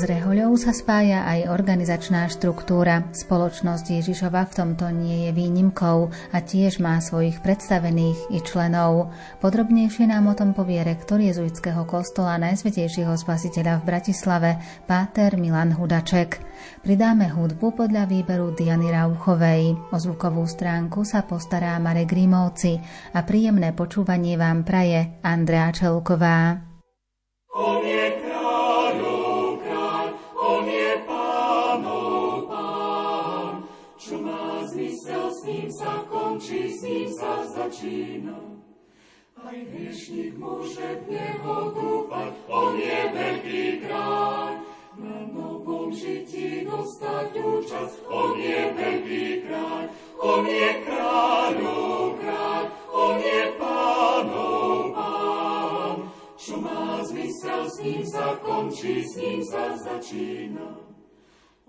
S rehoľou sa spája aj organizačná štruktúra. Spoločnosť Ježišova v tomto nie je výnimkou a tiež má svojich predstavených i členov. Podrobnejšie nám o tom povie rektor jezuitského kostola Najsvetejšieho spasiteľa v Bratislave, páter Milan Hudaček. Pridáme hudbu podľa výberu Diany Rauchovej. O zvukovú stránku sa postará Marek Rímovci a príjemné počúvanie vám praje Andrea Čelková. Ním sa začína. Aj hriešnik môže v Neho dúfať, On je veľký kráľ. Na novom žití dostať účasť, On je veľký kráľ. On je kráľov kráľ, On je pánov pán. Čo má zmysel, s ním sa končí, s ním sa začína.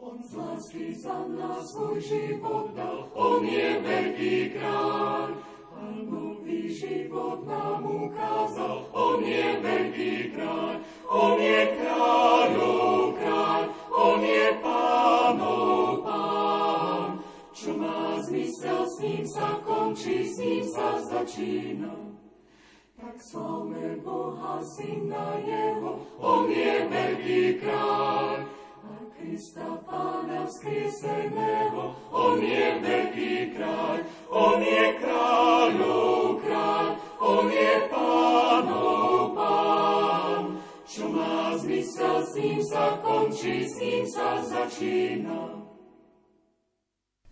On z lásky za nás svoj život dal, On je veľký kráľ. A nový život nám ukázal, On je veľký kráľ. On je kráľov kráľ, On je pánov pán. Čo má zmysel, s ním sa končí, s ním sa začína. Tak slavme Boha, Syna Jeho, On je veľký kráľ. Krista Pána vzkrieseného, On je veľký kráľ, On je kráľov kráľ, On je pánov pán. Čo má zmysel, s ním sa končí, s ním sa začína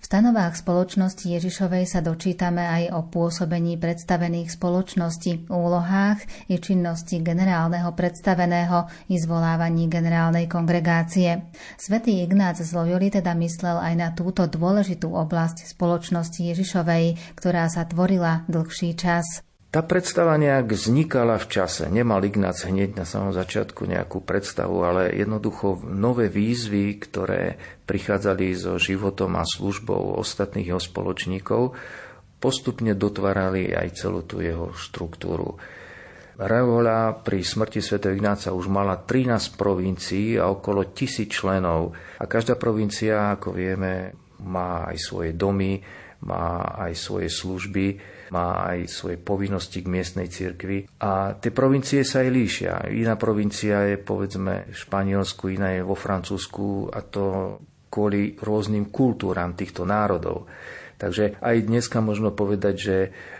stanovách spoločnosti Ježišovej sa dočítame aj o pôsobení predstavených spoločnosti, úlohách i činnosti generálneho predstaveného i zvolávaní generálnej kongregácie. Svetý Ignác z Loyoli teda myslel aj na túto dôležitú oblasť spoločnosti Ježišovej, ktorá sa tvorila dlhší čas. Tá predstava nejak vznikala v čase. Nemal Ignác hneď na samom začiatku nejakú predstavu, ale jednoducho nové výzvy, ktoré prichádzali so životom a službou ostatných jeho spoločníkov, postupne dotvárali aj celú tú jeho štruktúru. Revoľa pri smrti svätého Ignáca už mala 13 provincií a okolo tisíc členov. A každá provincia, ako vieme, má aj svoje domy, má aj svoje služby má aj svoje povinnosti k miestnej cirkvi. A tie provincie sa aj líšia. Iná provincia je povedzme v Španielsku, iná je vo Francúzsku a to kvôli rôznym kultúram týchto národov. Takže aj dneska možno povedať, že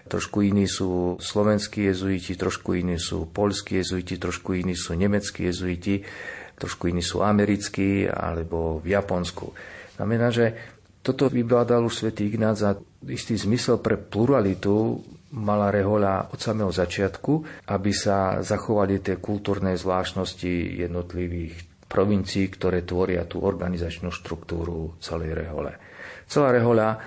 trošku iní sú slovenskí jezuiti, trošku iní sú polskí jezuiti, trošku iní sú nemeckí jezuiti, trošku iní sú americkí alebo v Japonsku. Znamená, že toto vybádal už svätý Ignác a istý zmysel pre pluralitu mala rehoľa od samého začiatku, aby sa zachovali tie kultúrne zvláštnosti jednotlivých provincií, ktoré tvoria tú organizačnú štruktúru celej rehole. Celá rehoľa e,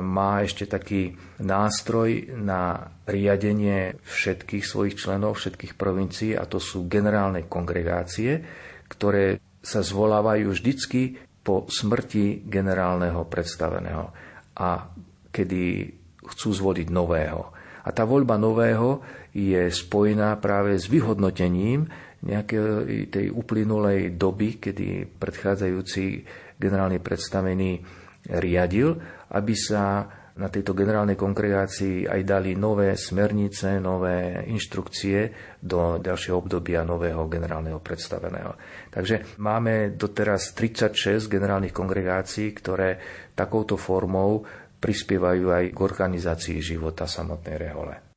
má ešte taký nástroj na riadenie všetkých svojich členov, všetkých provincií a to sú generálne kongregácie, ktoré sa zvolávajú vždycky po smrti generálneho predstaveného a kedy chcú zvoliť nového. A tá voľba nového je spojená práve s vyhodnotením nejakej tej uplynulej doby, kedy predchádzajúci generálny predstavený riadil, aby sa na tejto generálnej kongregácii aj dali nové smernice, nové inštrukcie do ďalšieho obdobia nového generálneho predstaveného. Takže máme doteraz 36 generálnych kongregácií, ktoré takouto formou prispievajú aj k organizácii života samotnej rehole.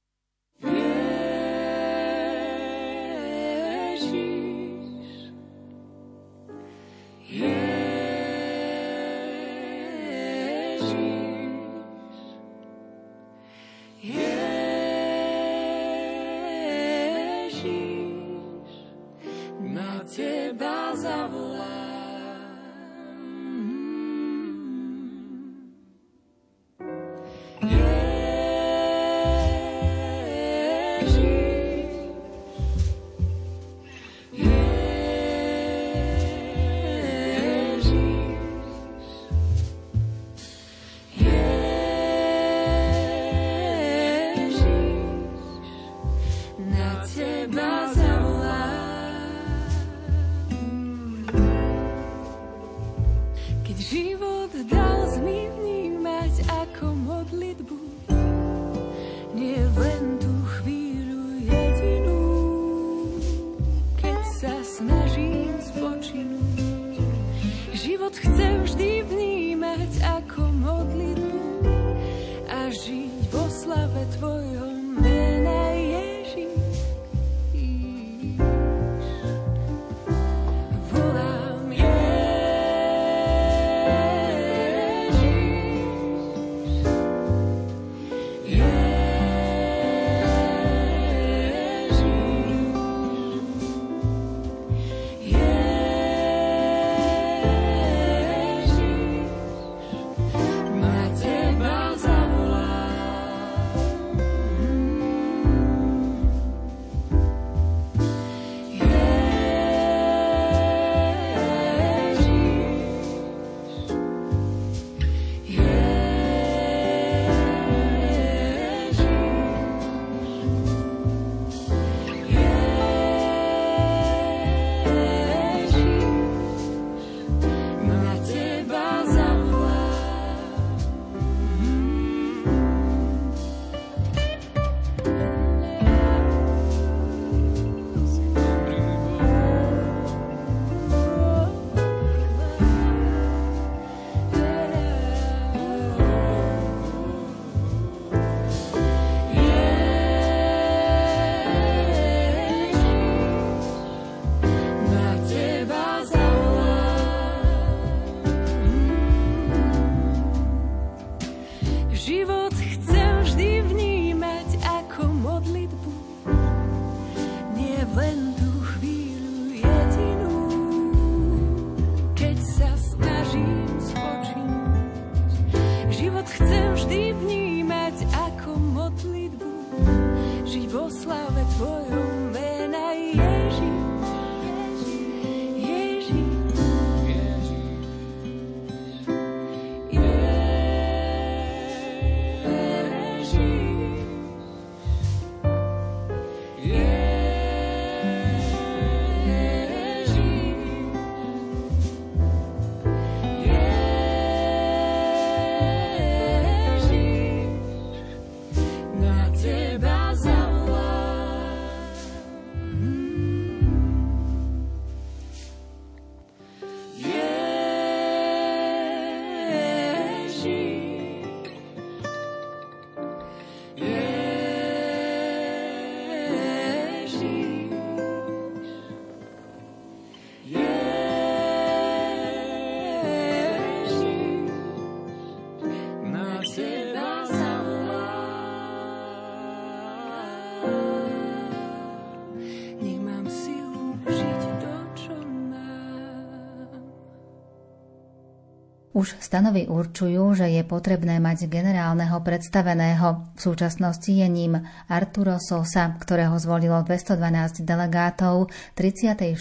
Už stanovy určujú, že je potrebné mať generálneho predstaveného. V súčasnosti je ním Arturo Sosa, ktorého zvolilo 212 delegátov 36.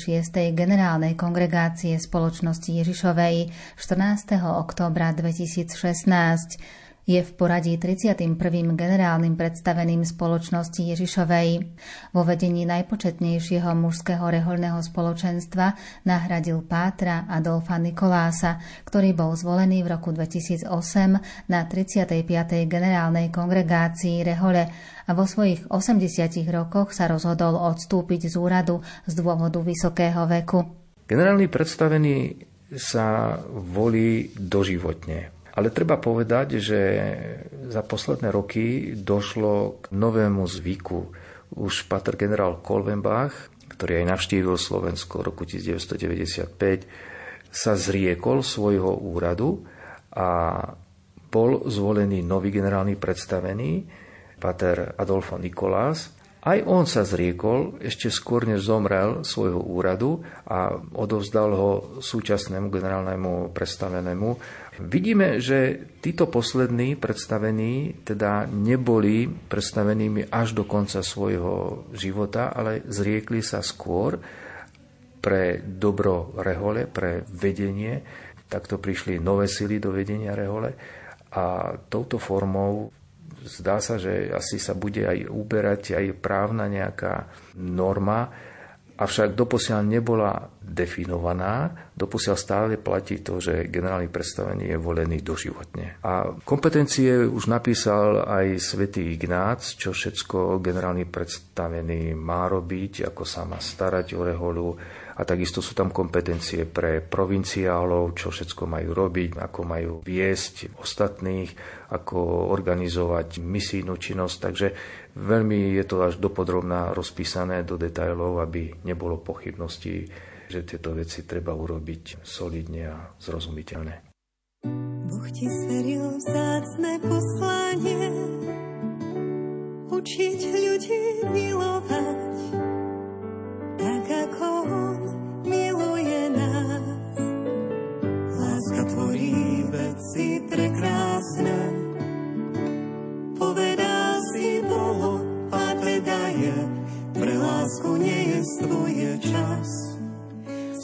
generálnej kongregácie spoločnosti Ježišovej 14. októbra 2016 je v poradí 31. generálnym predstaveným spoločnosti Ježišovej. Vo vedení najpočetnejšieho mužského rehoľného spoločenstva nahradil pátra Adolfa Nikolása, ktorý bol zvolený v roku 2008 na 35. generálnej kongregácii Rehole a vo svojich 80 rokoch sa rozhodol odstúpiť z úradu z dôvodu vysokého veku. Generálny predstavený sa volí doživotne. Ale treba povedať, že za posledné roky došlo k novému zvyku. Už patr generál Kolvenbach, ktorý aj navštívil Slovensko v roku 1995, sa zriekol svojho úradu a bol zvolený nový generálny predstavený, pater Adolfo Nikolás. Aj on sa zriekol ešte skôr, než zomrel svojho úradu a odovzdal ho súčasnému generálnemu predstavenému Vidíme, že títo poslední predstavení teda neboli predstavenými až do konca svojho života, ale zriekli sa skôr pre dobro Rehole, pre vedenie. Takto prišli nové sily do vedenia Rehole a touto formou zdá sa, že asi sa bude aj uberať aj právna nejaká norma, avšak doposiaľ nebola definovaná, doposiaľ stále platí to, že generálny predstavený je volený doživotne. A kompetencie už napísal aj svätý Ignác, čo všetko generálny predstavený má robiť, ako sa má starať o reholu, a takisto sú tam kompetencie pre provinciálov, čo všetko majú robiť, ako majú viesť ostatných, ako organizovať misijnú činnosť. Takže veľmi je to až dopodrobná rozpísané do detajlov, aby nebolo pochybností, že tieto veci treba urobiť solidne a zrozumiteľne. Boh ti zveril vzácne poslanie učiť ľudí milovať tak ako on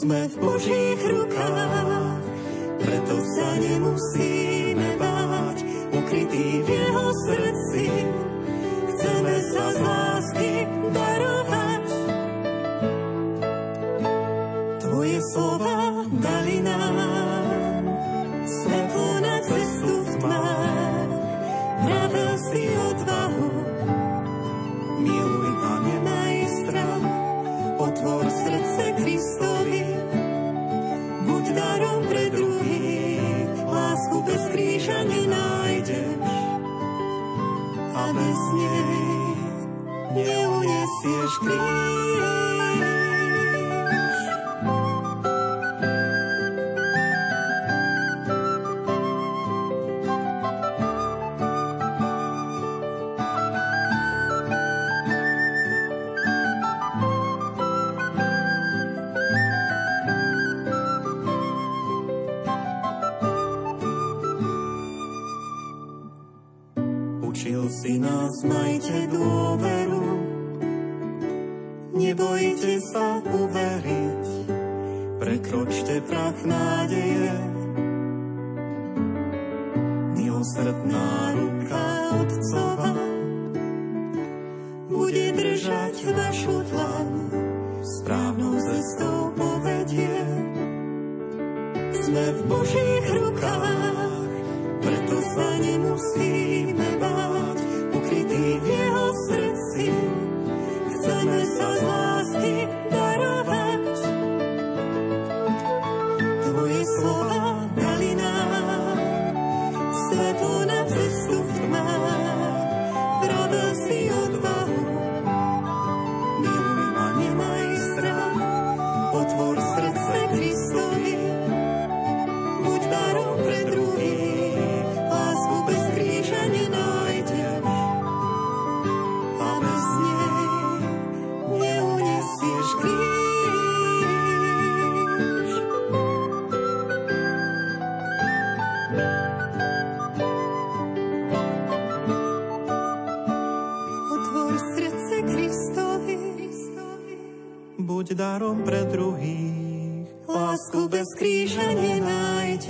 Sme v Božích rukách, preto sa nemusíme báť, ukrytý v jeho srdci. Chceme sa z nej neuniesieš kríž.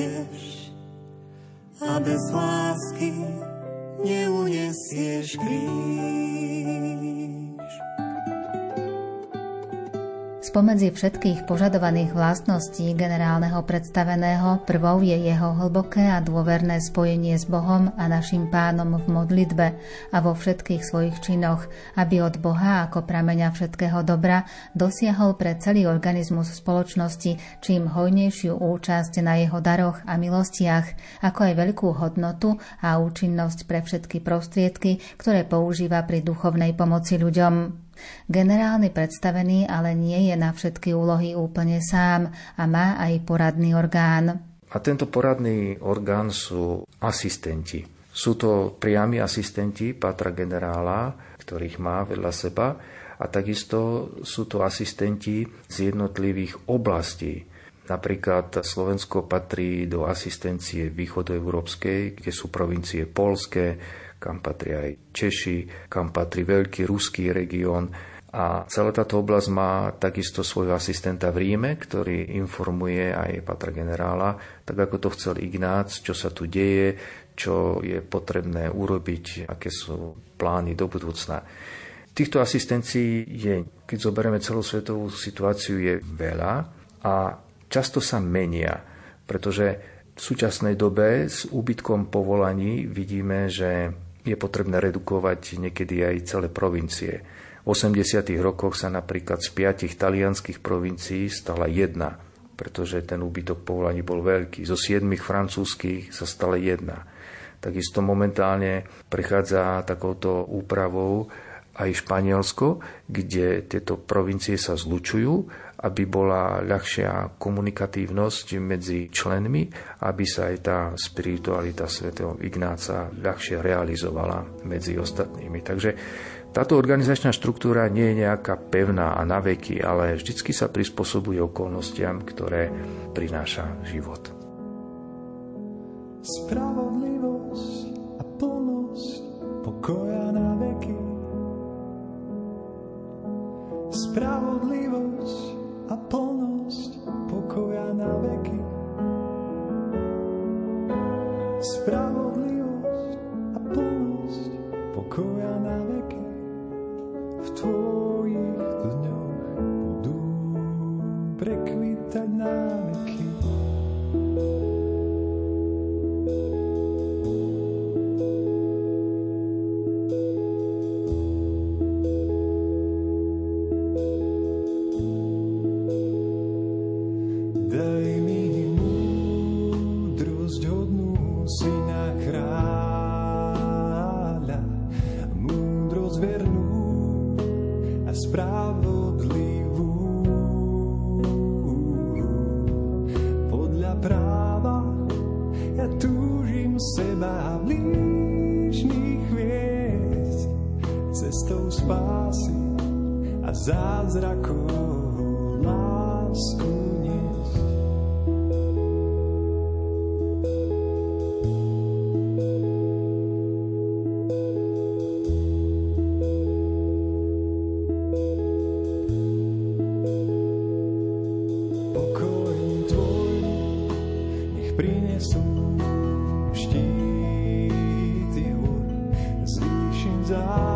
Nenájdeš a bez lásky neunesieš kríž. Spomedzi všetkých požadovaných vlastností generálneho predstaveného prvou je jeho hlboké a dôverné spojenie s Bohom a našim pánom v modlitbe a vo všetkých svojich činoch, aby od Boha ako prameňa všetkého dobra dosiahol pre celý organizmus spoločnosti čím hojnejšiu účasť na jeho daroch a milostiach, ako aj veľkú hodnotu a účinnosť pre všetky prostriedky, ktoré používa pri duchovnej pomoci ľuďom. Generálny predstavený ale nie je na všetky úlohy úplne sám a má aj poradný orgán. A tento poradný orgán sú asistenti. Sú to priami asistenti patra generála, ktorých má vedľa seba, a takisto sú to asistenti z jednotlivých oblastí. Napríklad Slovensko patrí do asistencie východoeurópskej, kde sú provincie polské, kam patria aj Češi, kam patrí veľký ruský región. A celá táto oblasť má takisto svojho asistenta v Ríme, ktorý informuje aj patra generála, tak ako to chcel Ignác, čo sa tu deje, čo je potrebné urobiť, aké sú plány do budúcna. Týchto asistencií je, keď zoberieme celosvetovú situáciu, je veľa a často sa menia, pretože v súčasnej dobe s úbytkom povolaní vidíme, že je potrebné redukovať niekedy aj celé provincie. V 80. rokoch sa napríklad z piatich talianských provincií stala jedna, pretože ten úbytok povolaní bol veľký. Zo siedmých francúzských sa stala jedna. Takisto momentálne prechádza takouto úpravou aj Španielsko, kde tieto provincie sa zlučujú aby bola ľahšia komunikatívnosť medzi členmi, aby sa aj tá spiritualita svätého Ignáca ľahšie realizovala medzi ostatnými. Takže táto organizačná štruktúra nie je nejaká pevná a na veky, ale vždycky sa prispôsobuje okolnostiam, ktoré prináša život. Spravodlivosť a plnosť pokoja na veky. Spravodlivosť prinesú štít júr, zvýšim záležitosť.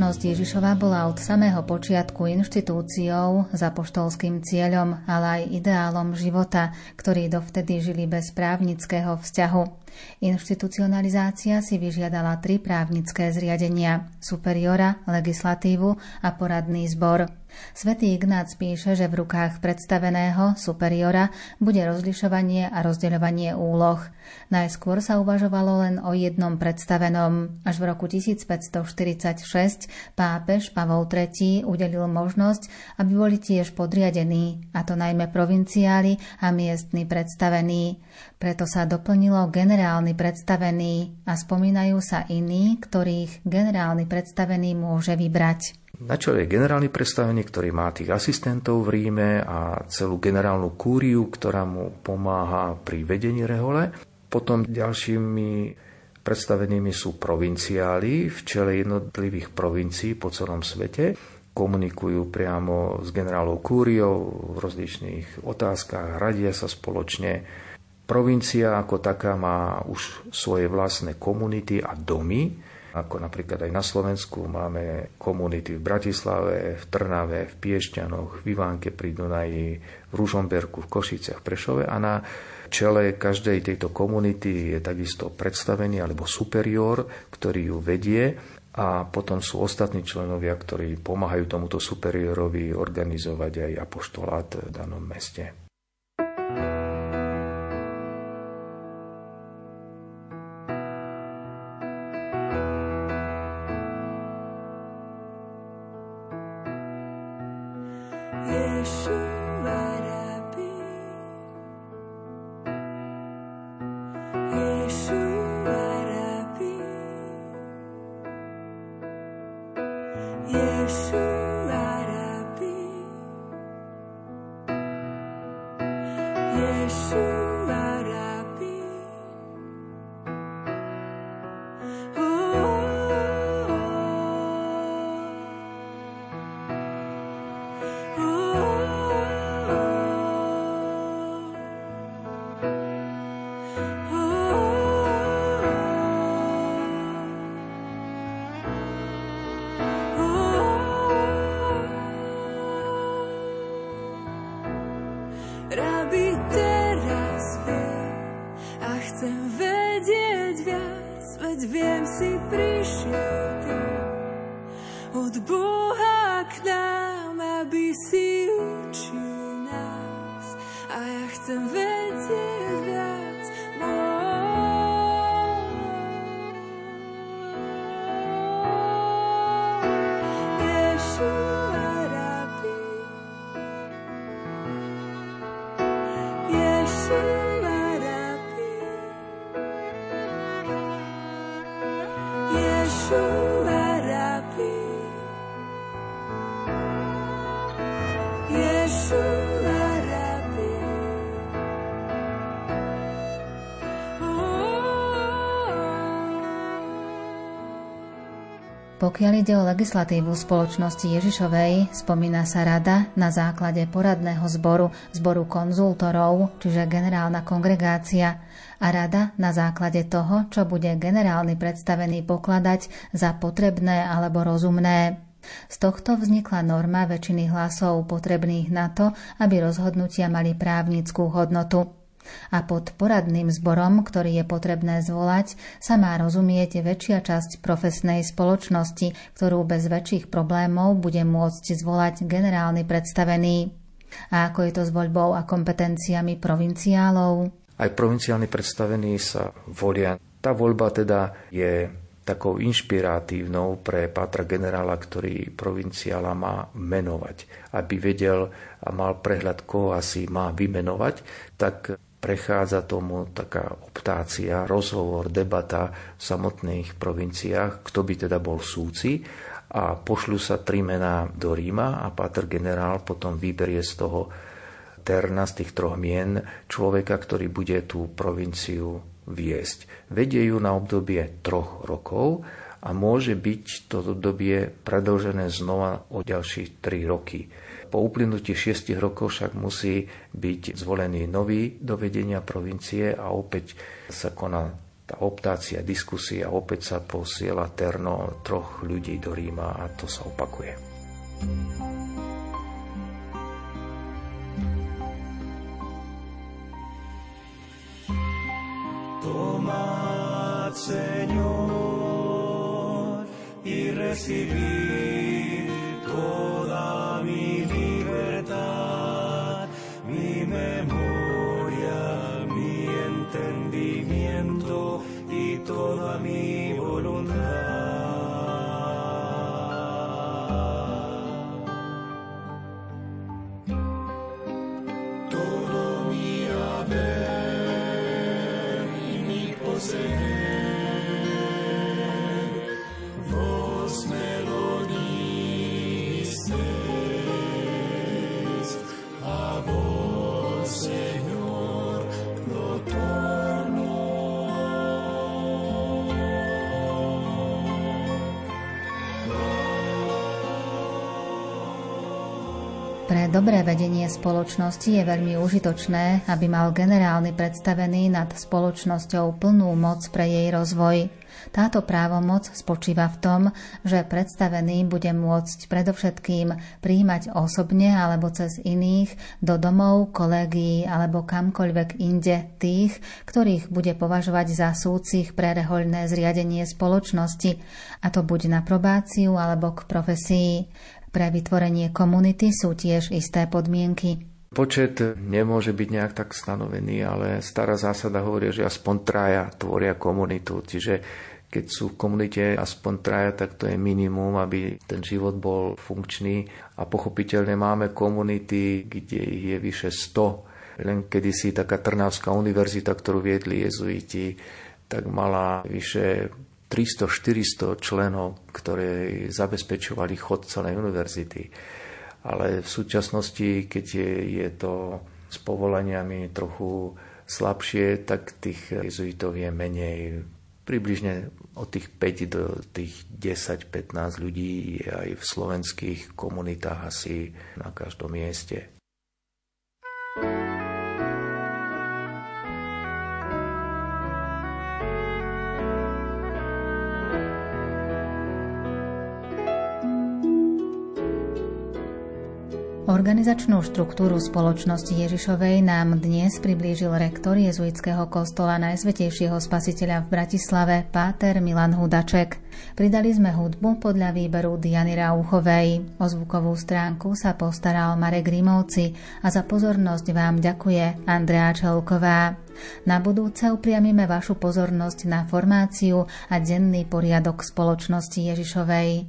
Spoločnosť Ježišova bola od samého počiatku inštitúciou za poštolským cieľom, ale aj ideálom života, ktorí dovtedy žili bez právnického vzťahu. Inštitucionalizácia si vyžiadala tri právnické zriadenia – superiora, legislatívu a poradný zbor – Svetý Ignác píše, že v rukách predstaveného superiora bude rozlišovanie a rozdeľovanie úloh. Najskôr sa uvažovalo len o jednom predstavenom. Až v roku 1546 pápež Pavol III udelil možnosť, aby boli tiež podriadení, a to najmä provinciáli a miestni predstavení. Preto sa doplnilo generálny predstavený a spomínajú sa iní, ktorých generálny predstavený môže vybrať. Na čele je generálny predstavený, ktorý má tých asistentov v Ríme a celú generálnu kúriu, ktorá mu pomáha pri vedení rehole. Potom ďalšími predstavenými sú provinciáli v čele jednotlivých provincií po celom svete. Komunikujú priamo s generálou kúriou v rozličných otázkach, radia sa spoločne. Provincia ako taká má už svoje vlastné komunity a domy, ako napríklad aj na Slovensku máme komunity v Bratislave, v Trnave, v Piešťanoch, v Ivánke pri Dunaji, v Ružomberku, v Košiciach, v Prešove a na čele každej tejto komunity je takisto predstavený alebo superior, ktorý ju vedie a potom sú ostatní členovia, ktorí pomáhajú tomuto superiorovi organizovať aj apoštolát v danom meste. show. Pokiaľ ide o legislatívu spoločnosti Ježišovej, spomína sa rada na základe poradného zboru, zboru konzultorov, čiže generálna kongregácia, a rada na základe toho, čo bude generálny predstavený pokladať za potrebné alebo rozumné. Z tohto vznikla norma väčšiny hlasov potrebných na to, aby rozhodnutia mali právnickú hodnotu a pod poradným zborom, ktorý je potrebné zvolať, sa má rozumieť väčšia časť profesnej spoločnosti, ktorú bez väčších problémov bude môcť zvolať generálny predstavený. A ako je to s voľbou a kompetenciami provinciálov? Aj provinciálni predstavení sa volia. Tá voľba teda je takou inšpiratívnou pre Pátra generála, ktorý provinciála má menovať. Aby vedel a mal prehľad, koho asi má vymenovať, tak prechádza tomu taká optácia, rozhovor, debata v samotných provinciách, kto by teda bol súci a pošľú sa tri mená do Ríma a Páter generál potom vyberie z toho terna z tých troch mien človeka, ktorý bude tú provinciu viesť. Vedie ju na obdobie troch rokov a môže byť toto obdobie predlžené znova o ďalších 3 roky. Po uplynutí 6 rokov však musí byť zvolený nový do vedenia provincie a opäť sa koná tá optácia, diskusia, opäť sa posiela terno troch ľudí do Ríma a to sa opakuje. Tomad, Señor, y recibir Pre dobré vedenie spoločnosti je veľmi užitočné, aby mal generálny predstavený nad spoločnosťou plnú moc pre jej rozvoj. Táto právomoc spočíva v tom, že predstavený bude môcť predovšetkým príjmať osobne alebo cez iných do domov, kolegií alebo kamkoľvek inde tých, ktorých bude považovať za súcich pre rehoľné zriadenie spoločnosti, a to buď na probáciu alebo k profesii. Pre vytvorenie komunity sú tiež isté podmienky. Počet nemôže byť nejak tak stanovený, ale stará zásada hovorí, že aspoň traja tvoria komunitu. Čiže keď sú v komunite aspoň traja, tak to je minimum, aby ten život bol funkčný. A pochopiteľne máme komunity, kde ich je vyše 100. Len kedysi taká Trnavská univerzita, ktorú viedli jezuiti, tak mala vyše 300-400 členov, ktoré zabezpečovali chod celej univerzity. Ale v súčasnosti, keď je, je to s povolaniami trochu slabšie, tak tých jezuitov je menej. Približne od tých 5 do tých 10-15 ľudí je aj v slovenských komunitách asi na každom mieste. Organizačnú štruktúru spoločnosti Ježišovej nám dnes priblížil rektor jezuitského kostola Najsvetejšieho spasiteľa v Bratislave, páter Milan Hudaček. Pridali sme hudbu podľa výberu Diany Rauchovej. O zvukovú stránku sa postaral Marek Rimovci a za pozornosť vám ďakuje Andrea Čelková. Na budúce upriamime vašu pozornosť na formáciu a denný poriadok spoločnosti Ježišovej.